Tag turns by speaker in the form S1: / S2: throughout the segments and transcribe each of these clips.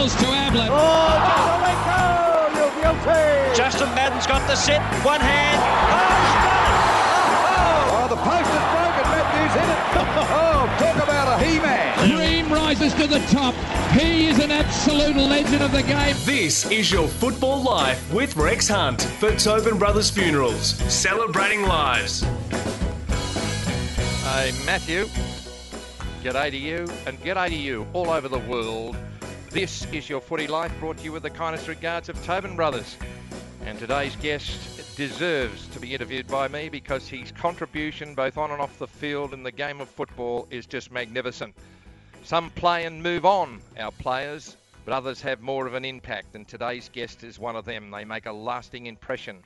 S1: falls to Ablett.
S2: Oh, Jacolenko, you're guilty.
S3: Justin Madden's got the set, one hand. Oh, he's done.
S2: Oh, the post is broken. Matthews hit it. Oh, talk about a he-man.
S1: Dream rises to the top. He is an absolute legend of the game.
S4: This is your Football Life with Rex Hunt for Tobin Brothers Funerals, celebrating lives.
S5: Hey, Matthew. G'day to you, and g'day to you all over the world. This is your Footy Life brought to you with the kindest regards of Tobin Brothers. And today's guest deserves to be interviewed by me because his contribution, both on and off the field in the game of football, is just magnificent. Some play and move on, our players, but others have more of an impact, and today's guest is one of them. They make a lasting impression.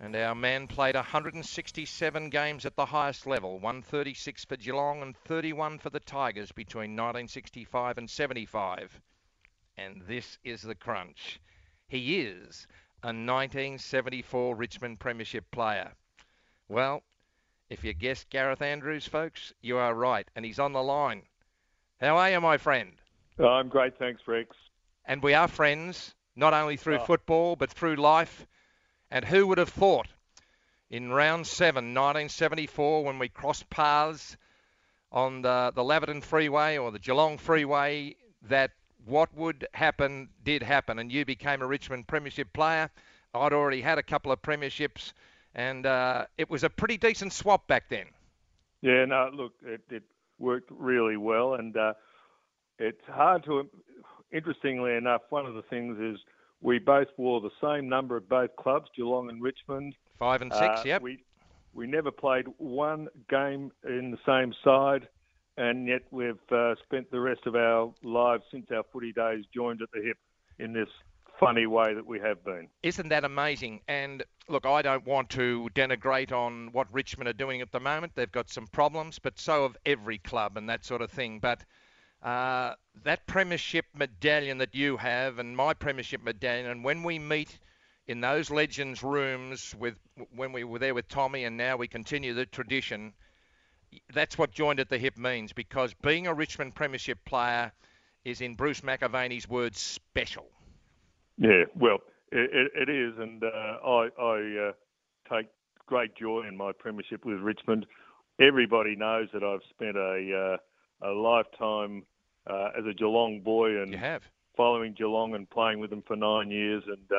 S5: And our man played 167 games at the highest level, 136 for Geelong and 31 for the Tigers between 1965 and 75. And this is the crunch. He is a 1974 Richmond Premiership player. Well, if you guessed Gareth Andrews, folks, you are right, and he's on the line. How are you, my friend?
S6: Oh, I'm great, thanks, Rex.
S5: And we are friends, not only through
S6: Oh.
S5: football, but through life. And who would have thought in round seven, 1974, when we crossed paths on the, the Laverton Freeway or the Geelong Freeway, that what would happen did happen, and you became a Richmond Premiership player. I'd already had a couple of premierships, and uh, it was a pretty decent swap back then.
S6: Yeah, no, look, it, it worked really well, and uh, it's hard to. Interestingly enough, one of the things is we both wore the same number at both clubs, Geelong and Richmond.
S5: Five and six,
S6: Uh,
S5: yep.
S6: We we never played one game in the same side, and yet we've uh, spent the rest of our lives since our footy days joined at the hip in this funny way that we have been.
S5: Isn't that amazing? And look, I don't want to denigrate on what Richmond are doing at the moment. They've got some problems, but so have every club and that sort of thing. But uh, that premiership medallion that you have and my premiership medallion, and when we meet in those legends' rooms with when we were there with Tommy, and now we continue the tradition. That's what joined at the hip means, because being a Richmond premiership player is, in Bruce McAvaney's words, special.
S6: Yeah, well, it, it, is, and uh, I, I uh, take great joy in my premiership with Richmond. Everybody knows that I've spent a uh, a lifetime uh, as a Geelong boy and
S5: You have.
S6: following Geelong and playing with them for nine years, and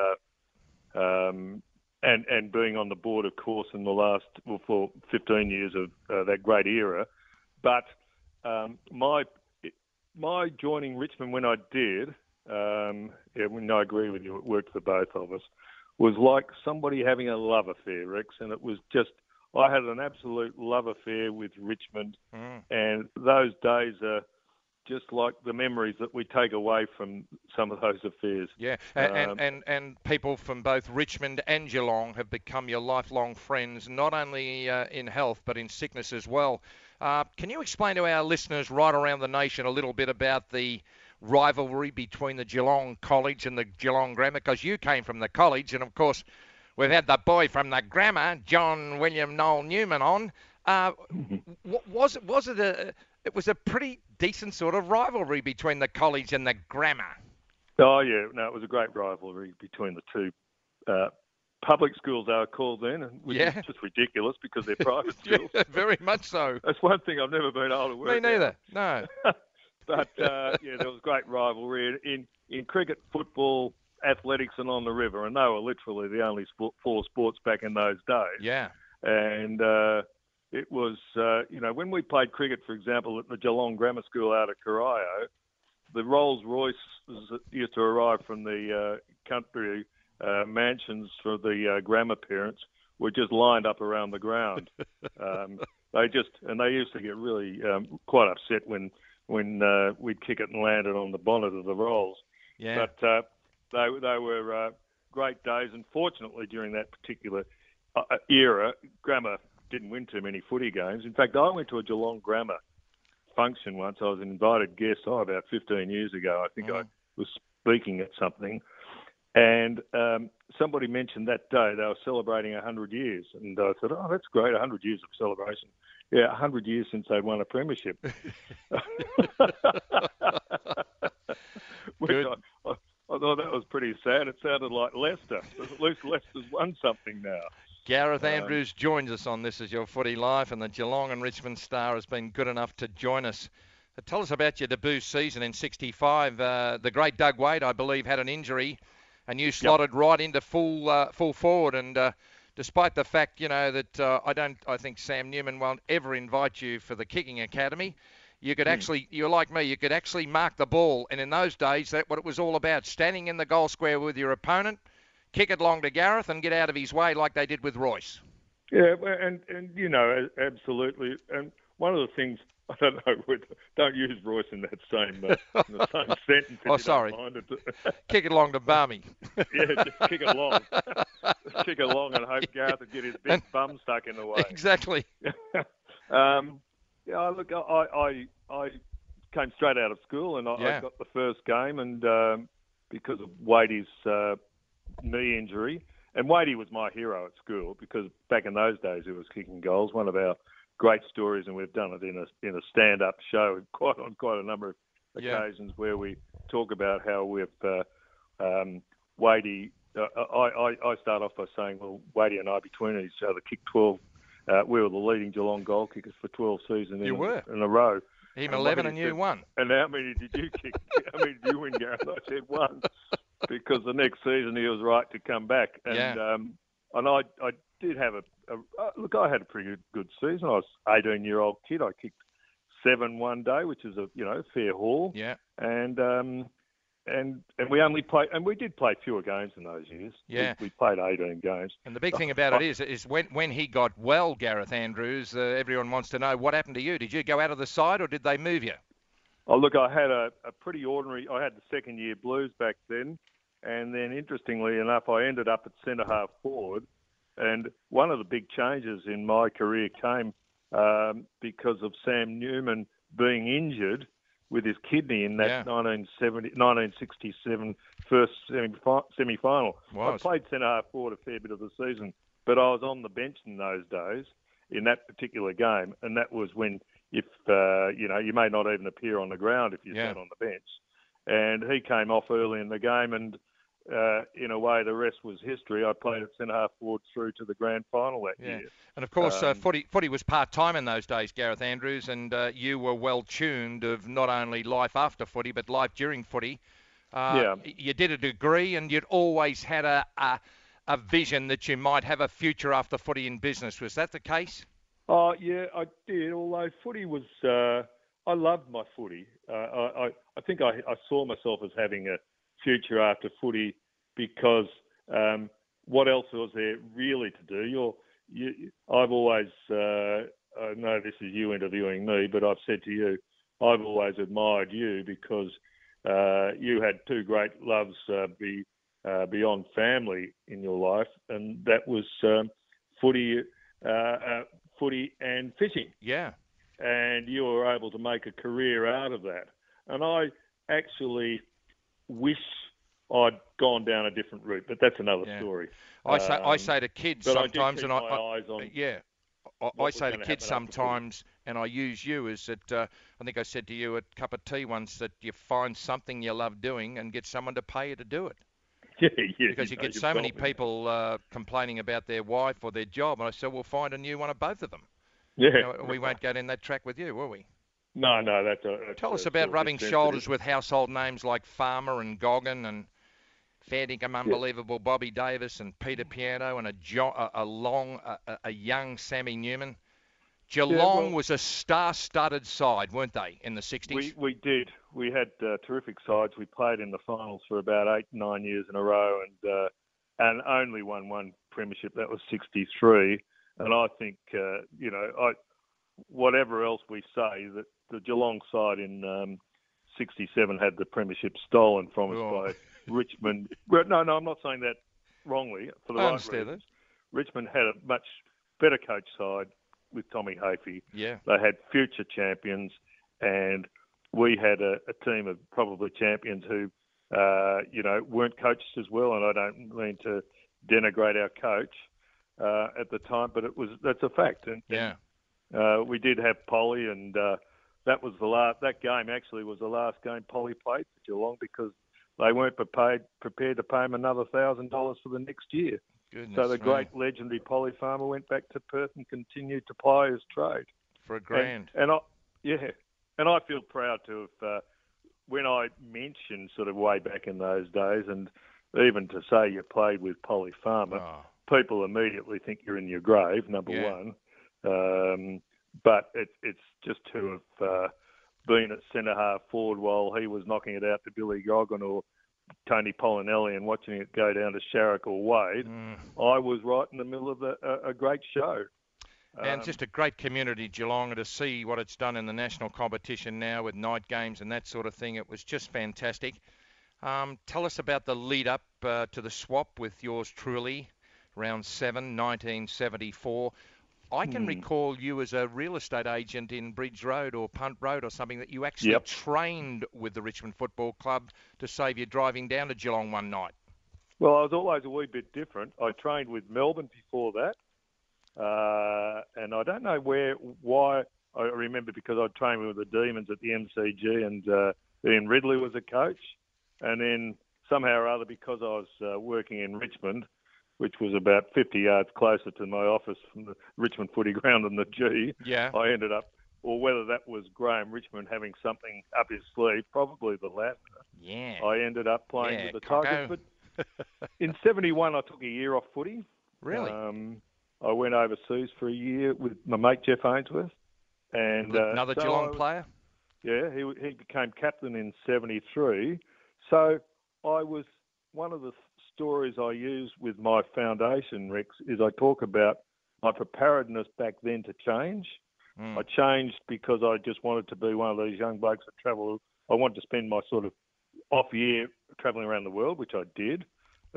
S6: uh, um, and and being on the board, of course, in the last well, for 15 years of uh, that great era. But um, my my joining Richmond when I did, um, yeah, when I agree with you, it worked for both of us, was like somebody having a love affair, Rex, and it was just. I had an absolute love affair with Richmond,
S5: Mm.
S6: and those days are just like the memories that we take away from some of those affairs.
S5: Yeah, and, and,
S6: Um,
S5: and, and people from both Richmond and Geelong have become your lifelong friends, not only uh, in health but in sickness as well. Uh, can you explain to our listeners right around the nation a little bit about the rivalry between the Geelong College and the Geelong Grammar? Because you came from the college, and of course, we've had the boy from the Grammar, John William Noel Newman, on. Uh, was it was it a it was a pretty decent sort of rivalry between the college and the Grammar?
S6: Oh yeah, no, it was a great rivalry between the two uh, public schools. They were called then, and which
S5: Yeah.
S6: is just ridiculous because they're private schools.
S5: Yeah, very much so.
S6: That's one thing I've never been able to work.
S5: Me
S6: out.
S5: neither. No.
S6: But uh, yeah, there was great rivalry in in cricket, football, athletics, and on the river, and they were literally the only sport, four sports back in those days.
S5: Yeah.
S6: and uh, it was uh, you know when we played cricket, for example, at the Geelong Grammar School out of Corio, the Rolls Royces that used to arrive from the uh, country uh, mansions for the uh, grammar parents were just lined up around the ground. um, they just and they used to get really um, quite upset when when uh, we'd kick it and land it on the bonnet of the Rolls.
S5: Yeah.
S6: But uh, they they were uh, great days, and fortunately during that particular uh, era, Grammar didn't win too many footy games. In fact, I went to a Geelong Grammar function once. I was an invited guest, oh, about 15 years ago. I think I was speaking at something, and um, somebody mentioned that day they were celebrating 100 years, and I said, "Oh, that's great, 100 years of celebration." Yeah, 100 years since they won a premiership. Which
S5: Good.
S6: I, thought that was pretty sad. It sounded like Leicester. But at least Leicester's won something now.
S5: Gareth Andrews joins us on This Is Your Footy Life, and the Geelong and Richmond Star has been good enough to join us. Uh, tell us about your debut season in 65. Uh, the great Doug Wade, I believe, had an injury, and you slotted right into full uh, full forward. And uh, despite the fact, you know, that uh, I don't, I think Sam Newman won't ever invite you for the kicking academy. You could actually, you're like me, you could actually mark the ball. And in those days, that what it was all about standing in the goal square with your opponent, kick it long to Gareth, and get out of his way like they did with Royce.
S6: Yeah, and and you know, absolutely. And one of the things I don't know, don't use Royce in that same uh, in the same sentence.
S5: Oh, sorry. Kick it long to Barmy.
S6: yeah, just kick it along, kick it along, and hope Gareth would get his big bum stuck in the way.
S5: exactly.
S6: um, yeah, look, I, I I came straight out of school and I,
S5: Yeah.
S6: I got the first game, and um, because of Wadey's uh, knee injury, and Wadey was my hero at school because back in those days he was kicking goals. One of our great stories, and we've done it in a in a stand-up show quite on quite a number of
S5: Yeah.
S6: occasions where we talk about how we've uh, um, Wadey. Uh, I, I, I start off by saying, well, Wadey and I between each other kicked 12. Uh, we were the leading Geelong goal kickers for 12 seasons in,
S5: You
S6: a-
S5: were.
S6: in a row.
S5: Him
S6: And
S5: 11 and you
S6: said-
S5: won.
S6: And how many did you kick? how many did you win, Gareth? I said one, because the next season he was right to come back. And
S5: Yeah.
S6: um, and I I did have a, a uh, look. I had a pretty good, good season. I was 18 year old kid. I kicked seven one day, which is a you know fair haul.
S5: Yeah.
S6: And um, and and we only played and we did play fewer games in those years. We-
S5: Yeah.
S6: we, played 18 games.
S5: And the big thing about it is, is when when he got well, Gareth Andrews, uh, everyone wants to know what happened to you. Did you go out of the side or did they move you?
S6: Oh, look, I had a, a pretty ordinary. I had the second year blues back then, and then interestingly enough, I ended up at centre half forward. And one of the big changes in my career came um, because of Sam Newman being injured with his kidney in that
S5: Yeah.
S6: 1970, 1967 first semi final. I played centre half forward a fair bit of the season, but I was on the bench in those days in that particular game, and that was when if uh, you know you may not even appear on the ground if you
S5: Yeah.
S6: sat on the bench. And he came off early in the game, and uh, in a way, the rest was history. I played at centre half forward through to the grand final that
S5: Yeah.
S6: year.
S5: And of course, uh,
S6: Um,
S5: footy, footy was part time in those days, Gareth Andrews, and uh, you were well tuned of not only life after footy, but life during footy. Uh,
S6: Yeah.
S5: You did a degree, and you'd always had a, a a vision that you might have a future after footy in business. Was that the case?
S6: Oh yeah, I did. Although footy was, uh, I loved my footy. Uh, I, I, I think I, I saw myself as having a future after footy because um, what else was there really to do? You're, you, I've always, uh, I know this is you interviewing me, but I've said to you, I've always admired you because uh, you had two great loves uh, be, uh, beyond family in your life, and that was um, footy, uh, uh, footy and fishing
S5: Yeah.
S6: and you were able to make a career out of that. And I actually wish I'd gone down a different route, but that's another
S5: Yeah.
S6: story.
S5: I say I
S6: Um,
S5: say to kids
S6: I
S5: sometimes,
S6: keep
S5: and I, I- yeah, I, I say to kids
S6: happen after footy.
S5: sometimes, and I use you is that uh, I think I said to you at cup of tea once that you find something you love doing and get someone to pay you to do it.
S6: yeah, yeah,
S5: because you
S6: know,
S5: get so many people uh, complaining about their wife or their job, and I said, "We'll find a new one of both of them."
S6: Yeah,
S5: You know, we won't go down that track with you, will we?
S6: No, no, that's. A, that's
S5: Tell
S6: a
S5: us about rubbing shoulders with household names like Farmer and Goggin and fair dinkum unbelievable Bobby Davis and Peter Pianto and a, jo- a, a long, a, a- young Sammy Newman. Geelong
S6: well-
S5: was a star-studded side, weren't they, in the 60s?
S6: We we did. We had uh, terrific sides. We played in the finals for about eight nine years in a row, and uh, and only won one premiership. That was '63. And I think uh, you know, I whatever else we say, that the Geelong side in um, '67 had the premiership stolen from us
S5: Oh.
S6: by Richmond. No, no, I'm not saying that wrongly. For the
S5: I
S6: right
S5: understand
S6: reasons. Richmond had a much better coach side with Tommy Hafey.
S5: yeah.
S6: They had future champions, and we had a, a team of probably champions who, uh, you know, weren't coached as well. And I don't mean to denigrate our coach uh, at the time, but it was that's a fact. And,
S5: Yeah.
S6: uh, we did have Polly, and uh, that was the last. That game actually was the last game Polly played for Geelong because they weren't prepared prepared to pay him another thousand dollars for the next year.
S5: Goodness
S6: so the great legendary Polly Farmer went back to Perth and continued to ply his trade.
S5: for a grand.
S6: And, and I, yeah, and I feel proud to have, uh, when I mentioned sort of way back in those days, and even to say you played with Polly Farmer,
S5: Oh,
S6: people immediately think you're in your grave. Number
S5: Yeah.
S6: one, um, but it, it's just to have uh, been at centre half forward while he was knocking it out to Billy Goggin or Tony Polinelli and watching it go down to Sharrock or Wade.
S5: mm.
S6: I was right in the middle of a, a, great show.
S5: and
S6: Um,
S5: just a great community, Geelong, and to see what it's done in the national competition now with night games and that sort of thing. It was just fantastic. Um, tell us about the lead up uh, to the swap with yours truly, round 7, 1974. I can
S6: Hmm.
S5: recall you as a real estate agent in Bridge Road or Punt Road or something that you actually
S6: Yep.
S5: trained with the Richmond Football Club to save you driving down to Geelong one night.
S6: Well, I was always a wee bit different. I trained with Melbourne before that, uh, and I don't know where, why. I remember because I trained with the Demons at the MCG, and uh, Ian Ridley was a coach, and then somehow or other, because I was uh, working in Richmond, which was about 50 yards closer to my office from the Richmond Footy Ground than the G,
S5: Yeah.
S6: I ended up, or whether that was Graeme Richmond having something up his sleeve, probably the latter.
S5: Yeah.
S6: I ended up playing
S5: Yeah,
S6: with the. Tigers. But in '71, I took a year off footy.
S5: really?
S6: Um, I went overseas for a year with my mate Jeff Ainsworth, and uh,
S5: Another
S6: so
S5: Geelong player?
S6: Yeah, he he became captain in '73. So I was one of the stories I use with my foundation, Rex, is I talk about my preparedness back then to change.
S5: Mm.
S6: I changed because I just wanted to be one of these young blokes that travel. I wanted to spend my sort of off year traveling around the world, which I did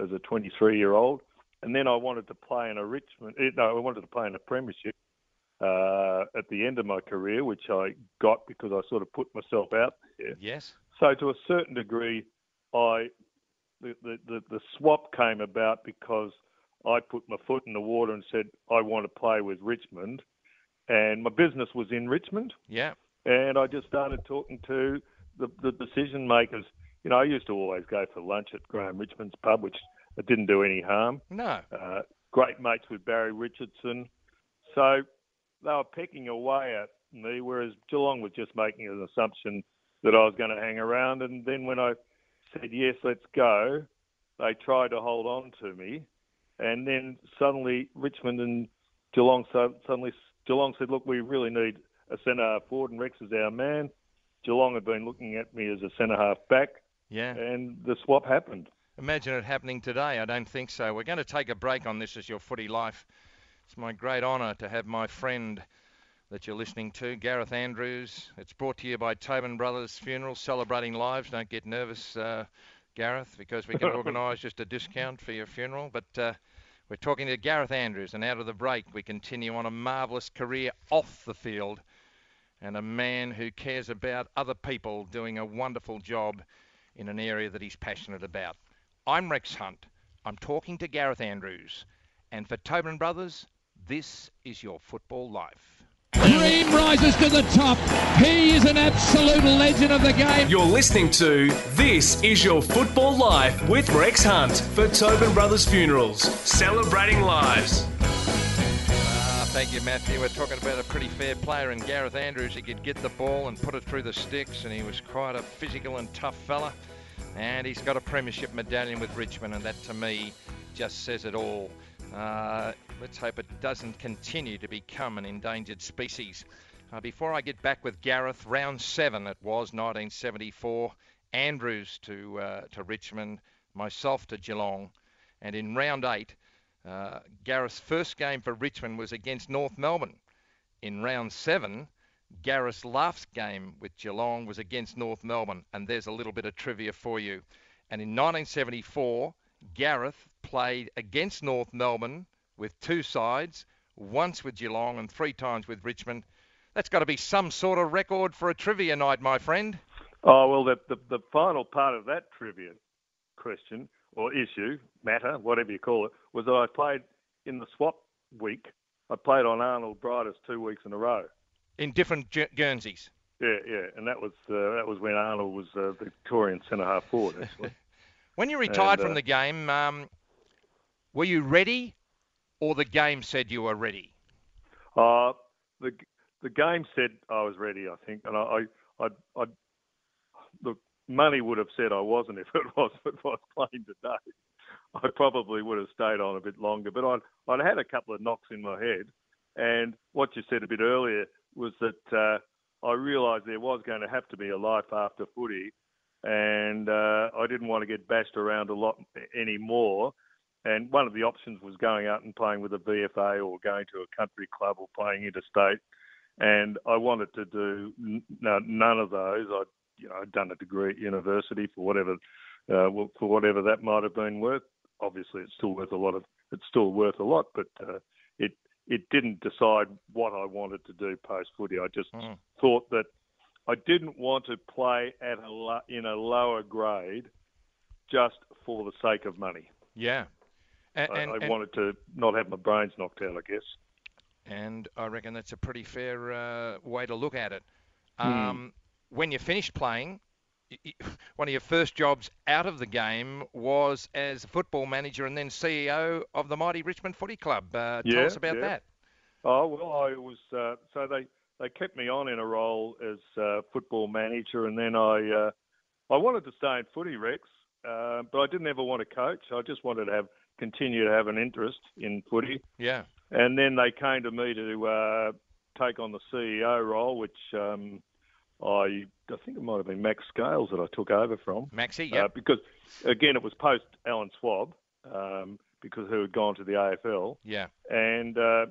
S6: as a 23 year old. And then I wanted to play in a Richmond, eh, no, I wanted to play in a premiership uh, at the end of my career, which I got because I sort of put myself out there.
S5: Yes.
S6: So to a certain degree, I the, the, the swap came about because I put my foot in the water and said I want to play with Richmond, and my business was in Richmond,
S5: Yeah.
S6: and I just started talking to the, the decision makers. You know, I used to always go for lunch at Graeme Richmond's pub, which didn't do any harm.
S5: No.
S6: Uh, great mates with Barry Richardson, so they were pecking away at me, whereas Geelong was just making an assumption that I was going to hang around. And then when I said yes, let's go, they tried to hold on to me, and then suddenly Richmond and Geelong so- suddenly Geelong said, "Look, we really need a centre half forward, and Rex is our man." Geelong had been looking at me as a centre half back,
S5: Yeah.
S6: and the swap happened.
S5: Imagine it happening today. I don't think so. We're going to take a break on this as your footy life. It's my great honour to have my friend that you're listening to, Gareth Andrews. It's brought to you by Tobin Brothers Funeral, celebrating lives. Don't get nervous, uh, Gareth, because we can organise just a discount for your funeral. But uh, we're talking to Gareth Andrews, and out of the break, we continue on a marvellous career off the field and a man who cares about other people doing a wonderful job in an area that he's passionate about. I'm Rex Hunt. I'm talking to Gareth Andrews. And for Tobin Brothers, this is your football life.
S1: Dream rises to the top. He is an absolute legend of the game.
S4: You're listening to This Is Your Football Life with Rex Hunt for Tobin Brothers Funerals, celebrating lives.
S5: Ah, thank you, Matthew. We're talking about a pretty fair player in Gareth Andrews. He could get the ball and put it through the sticks, and he was quite a physical and tough fella. And he's got a premiership medallion with Richmond, and that to me just says it all. Uh, let's hope it doesn't continue to become an endangered species. Uh, before I get back with Gareth, round seven it was 1974. Andrews to uh, to Richmond, myself to Geelong, and in round eight, uh, Gareth's first game for Richmond was against North Melbourne. In round seven, Gareth's last game with Geelong was against North Melbourne, and there's a little bit of trivia for you. And in 1974, Gareth played against North Melbourne with two sides, once with Geelong and three times with Richmond. That's got to be some sort of record for a trivia night, my friend.
S6: Oh well, the, the the final part of that trivia question or issue, matter, whatever you call it, was that I played in the swap week. I played on Arnold Briedis two weeks in a row.
S5: In different Gu- Guernseys.
S6: Yeah, yeah, and that was uh, that was when Arnold was uh, Victorian centre half forward actually.
S5: When you retired
S6: And,
S5: from
S6: uh,
S5: the game, um, were you ready, or the game said you were ready?
S6: Uh, the the game said I was ready, I think, and I, I, I, I the money would have said I wasn't if it was if I was playing today. I probably would have stayed on a bit longer, but I'd I'd had a couple of knocks in my head, and what you said a bit earlier was that uh, I realised there was going to have to be a life after footy, and uh, I didn't want to get bashed around a lot anymore. And one of the options was going out and playing with a VFA or going to a country club or playing interstate. And I wanted to do n- none of those. I, you know, I'd done a degree at university for whatever, uh, for whatever that might have been worth. Obviously, it's still worth a lot of. It's still worth a lot, but uh, it it didn't decide what I wanted to do post footy. I just
S5: Mm.
S6: thought that I didn't want to play at a lo- in a lower grade just for the sake of money.
S5: Yeah. And,
S6: I,
S5: and,
S6: I
S5: and-
S6: wanted to not have my brains knocked out, I guess.
S5: and I reckon that's a pretty fair uh, way to look at it.
S6: Hmm.
S5: Um, When you finished playing, one of your first jobs out of the game was as a football manager and then CEO of the mighty Richmond Footy Club. Uh, tell
S6: Yeah,
S5: us about
S6: yeah.
S5: that.
S6: Oh well, I was uh, so they they kept me on in a role as uh, football manager, and then I uh, I wanted to stay in footy, Rex, uh, but I didn't ever want to coach. I just wanted to have continue to have an interest in footy,
S5: Yeah.
S6: and then they came to me to uh, take on the CEO role, which um, I I think it might have been Max Scales that I took over from.
S5: Maxi,
S6: Uh, because again, it was post Alan Schwab, um, because who had gone to the AFL,
S5: yeah.
S6: and uh,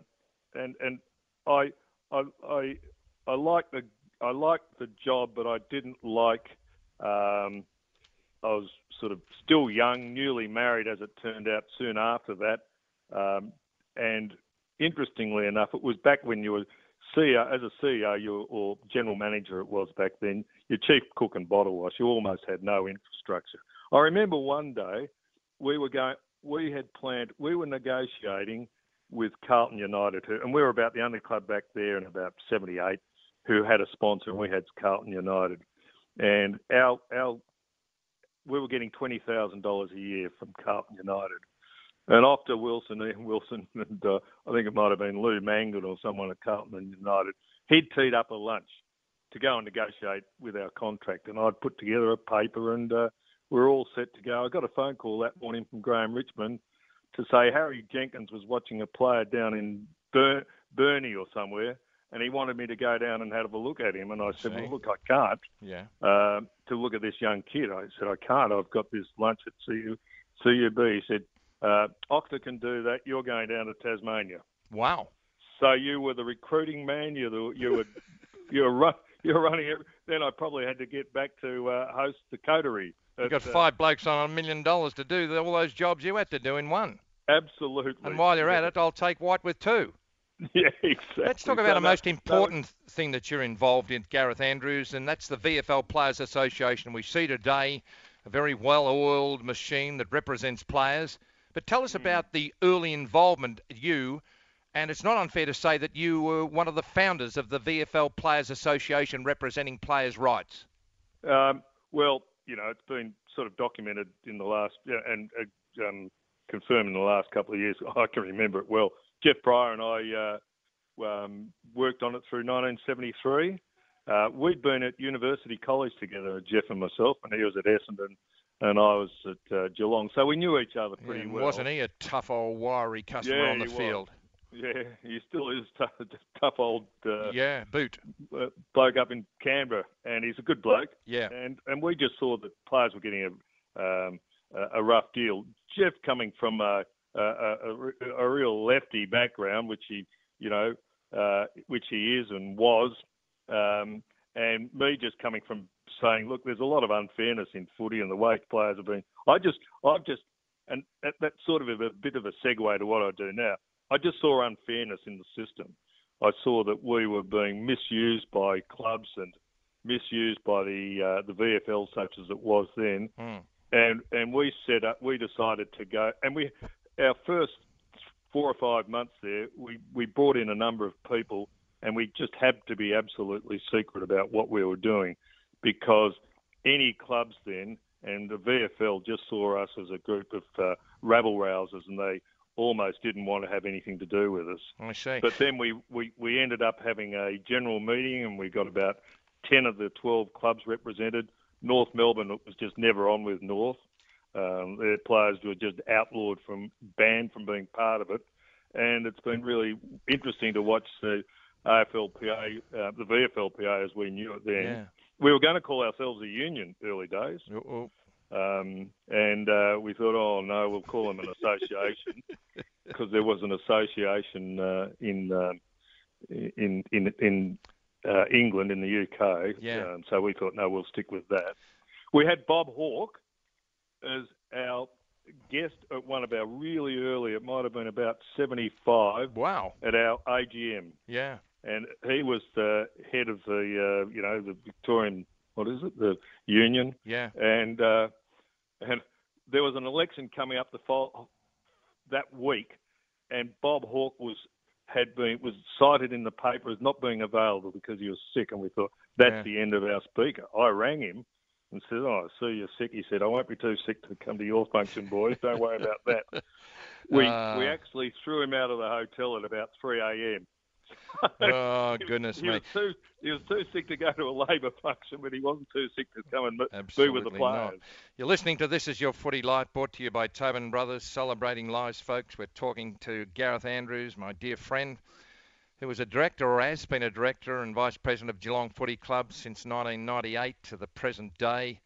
S6: and and I I I I liked the I liked the job, but I didn't like. Um, I was sort of still young, newly married, as it turned out. Soon after that, um, and interestingly enough, it was back when you were CEO, as a CEO, you or general manager, it was back then. Your chief cook and bottle wash, you almost had no infrastructure. I remember one day we were going, we had planned, we were negotiating with Carlton United, who, and we were about the only club back there in about '78 who had a sponsor, and we had Carlton United, and our our we were getting twenty thousand dollars a year from Carlton United. And after Wilson, Ian Wilson, and uh, I think it might have been Lou Mangan or someone at Carlton United, he'd teed up a lunch to go and negotiate with our contract. And I'd put together a paper and uh, we're all set to go. I got a phone call that morning from Graeme Richmond to say Harry Jenkins was watching a player down in Bur- Burnie or somewhere and he wanted me to go down and have a look at him. And I said, well, look, I can't
S5: Yeah.
S6: uh, to look at this young kid. I said, I can't. I've got this lunch at CU, CUB. He said, uh, Octa can do that. You're going down to Tasmania.
S5: Wow.
S6: So you were the recruiting man. You the you were you were run, you were running. it. then I probably had to get back to uh, host the coterie.
S5: You've got
S6: uh,
S5: five blokes on a million dollars to do all those jobs you had to do in one.
S6: absolutely.
S5: And while you're at it, I'll take White with two.
S6: yeah, exactly.
S5: Let's talk
S6: So
S5: about a
S6: that-
S5: most
S6: that-
S5: important thing that you're involved in, Gareth Andrews, and that's the VFL Players Association. We see today a very well-oiled machine that represents players. But tell us
S6: Hmm.
S5: about the early involvement you, and it's not unfair to say that you were one of the founders of the VFL Players Association representing players' rights.
S6: Um, well, you know, it's been sort of documented in the last yeah, and uh, um, confirmed in the last couple of years. I can remember it well. Geoff Pryor and I uh, um, worked on it through 1973. Uh, we'd been at University College together, Geoff and myself, and he was at Essendon, and I was at uh, Geelong, so we knew each other pretty
S5: And
S6: well.
S5: Wasn't he a tough old wiry customer
S6: Yeah,
S5: on the
S6: he was.
S5: field?
S6: Yeah, he still is tough, tough old uh,
S5: yeah, boot.
S6: uh, bloke up in Canberra, and he's a good bloke.
S5: Yeah.
S6: And and we just saw that players were getting a um, a, a rough deal. Geoff coming from a, a, a, a real lefty background, which he you know uh, which he is and was, um, and me just coming from saying, look, there's a lot of unfairness in footy and the way players have been. I just I've just and that, that's sort of a bit of a segue to what I do now. I just saw unfairness in the system. I saw that we were being misused by clubs and misused by the uh, the VFL, such as it was then.
S5: Mm.
S6: And and we set up. We decided to go, and we our first four or five months there, we we brought in a number of people, and we just had to be absolutely secret about what we were doing, because any clubs then and the VFL just saw us as a group of uh, rabble rousers, and they almost didn't want to have anything to do with us.
S5: I see.
S6: But then we, we, we ended up having a general meeting, and we got about 10 of the 12 clubs represented. North Melbourne was just never on with North. Um, their players were just outlawed from, banned from being part of it. And it's been really interesting to watch the AFLPA, uh, the VFLPA as we knew it then.
S5: Yeah.
S6: We were going to call ourselves a union early days.
S5: Uh-oh.
S6: Um, and uh, we thought, oh no, we'll call them an association because there was an association uh, in um, in in in uh, England in the UK.
S5: Yeah.
S6: Um, so we thought, no, we'll stick with that. We had Bob Hawke as our guest at one of our really early. It might have been about seventy-five
S5: Wow.
S6: at our AGM,
S5: Yeah.
S6: and he was the head of the uh, you know the Victorian what is it the union
S5: Yeah.
S6: and uh, and there was an election coming up the fol- that week, and Bob Hawke was had been was cited in the paper as not being available because he was sick, and we thought that's
S5: Yeah.
S6: the end of our speaker. I rang him and said, "Oh, I see you're sick." He said, "I won't be too sick to come to your function, boys. Don't worry about that." We
S5: Ah.
S6: we actually threw him out of the hotel at about 3 a.m.
S5: Oh, goodness
S6: he
S5: me.
S6: was too he was too sick to go to a Labor function, but he wasn't too sick to come and be with the
S5: not. You're listening to This Is Your Footy Life, brought to you by Tobin Brothers, celebrating lives, folks. We're talking to Gareth Andrews, my dear friend, who was a director or has been a director and vice president of Geelong Footy Club since 1998 to the present day.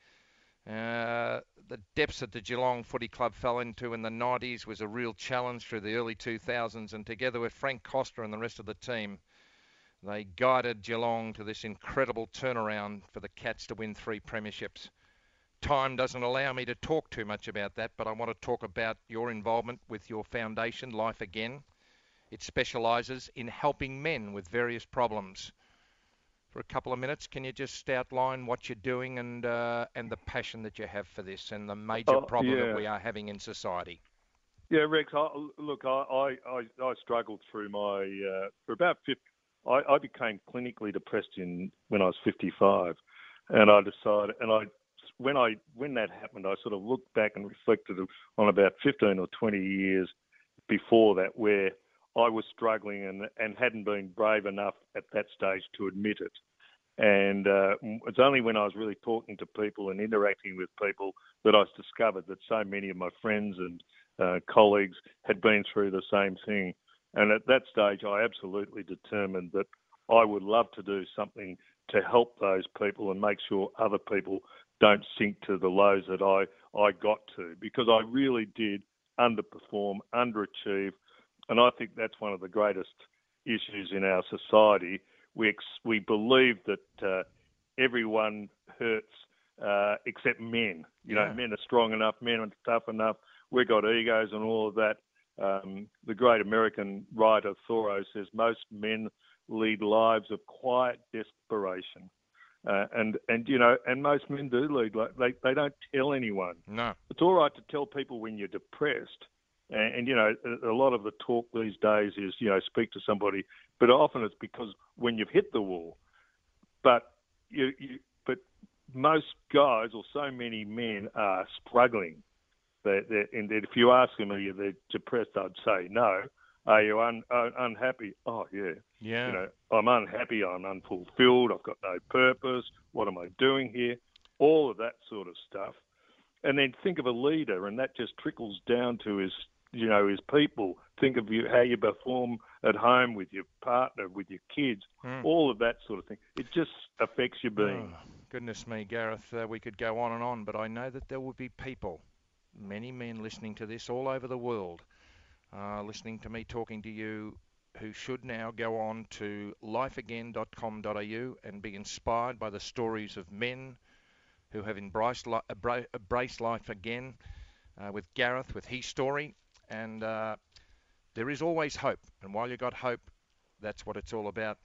S5: Uh, the depths that the Geelong Footy Club fell into in the 90s was a real challenge through the early 2000s, and together with Frank Costa and the rest of the team, they guided Geelong to this incredible turnaround for the Cats to win three premierships. Time doesn't allow me to talk too much about that, but I want to talk about your involvement with your foundation, Life Again. It specialises in helping men with various problems. For a couple of minutes, can you just outline what you're doing and uh, and the passion that you have for this and the major
S6: Oh,
S5: problem
S6: yeah.
S5: that we are having in society?
S6: Yeah, Rex. I, look, I, I, I, I struggled through my uh, for about 50. I, I became clinically depressed in when I was 55, and I decided, and I when I when that happened, I sort of looked back and reflected on about 15 or 20 years before that, where I was struggling and and hadn't been brave enough at that stage to admit it. And uh, it's only when I was really talking to people and interacting with people that I discovered that so many of my friends and uh, colleagues had been through the same thing. And at that stage, I absolutely determined that I would love to do something to help those people and make sure other people don't sink to the lows that I, I got to because I really did underperform, underachieve. And I think that's one of the greatest issues in our society. We, ex- we believe that uh, everyone hurts uh, except men. You
S5: Yeah.
S6: know, men are strong enough, men are tough enough. We've got egos and all of that. Um, the great American writer Thoreau says most men lead lives of quiet desperation. Uh, and, and, you know, and most men do lead, like, they, they don't tell anyone.
S5: No.
S6: It's all right to tell people when you're depressed. And, and, you know, a, a lot of the talk these days is, you know, speak to somebody, but often it's because when you've hit the wall. But you, you but most guys or so many men are struggling. They, they, and if you ask them, are you they're depressed? I'd say no. Are you un, un, unhappy? Oh yeah.
S5: Yeah.
S6: You know, I'm unhappy. I'm unfulfilled. I've got no purpose. What am I doing here? All of that sort of stuff. And then think of a leader, and that just trickles down to his, you know, his people. Think of you how you perform at home with your partner, with your kids,
S5: Hmm.
S6: all of that sort of thing. It just affects your being.
S5: Oh, goodness me, Gareth, uh, we could go on and on, but I know that there will be people, many men listening to this all over the world, uh, listening to me talking to you, who should now go on to lifeagain.com.au and be inspired by the stories of men who have embraced, li- abra- embraced life again uh, with Gareth, with his story. And uh, there is always hope. And while you've got hope, that's what it's all about.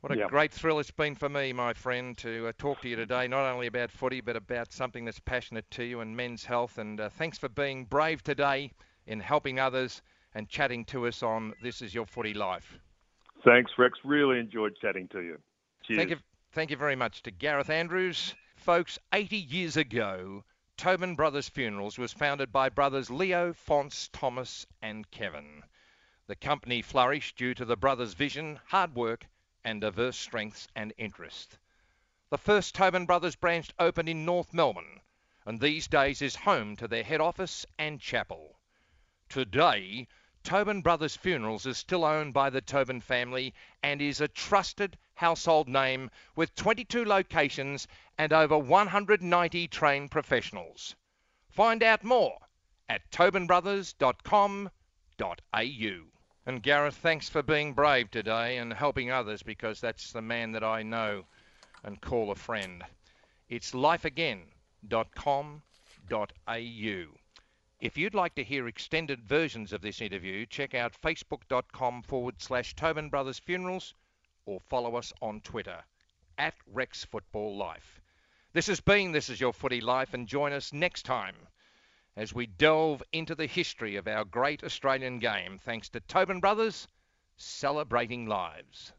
S5: What a
S6: Yep.
S5: great thrill it's been for me, my friend, to uh, talk to you today, not only about footy, but about something that's passionate to you and men's health. And uh, thanks for being brave today in helping others and chatting to us on This Is Your Footy Life.
S6: Thanks, Rex. Really enjoyed chatting to you. Cheers.
S5: Thank you, thank you very much to Gareth Andrews. Folks, 80 years ago, Tobin Brothers Funerals was founded by brothers Leo, Fonce, Thomas, and Kevin. The company flourished due to the brothers' vision, hard work, and diverse strengths and interests. The first Tobin Brothers branch opened in North Melbourne, and these days is home to their head office and chapel. Today, Tobin Brothers Funerals is still owned by the Tobin family and is a trusted household name with 22 locations and over 190 trained professionals. Find out more at tobinbrothers.com.au. And Gareth, thanks for being brave today and helping others because that's the man that I know and call a friend. It's lifeagain.com.au. If you'd like to hear extended versions of this interview, check out facebook.com forward slash Tobin Brothers Funerals or follow us on Twitter at Rex Football Life. This has been This Is Your Footy Life, and join us next time as we delve into the history of our great Australian game thanks to Tobin Brothers celebrating lives.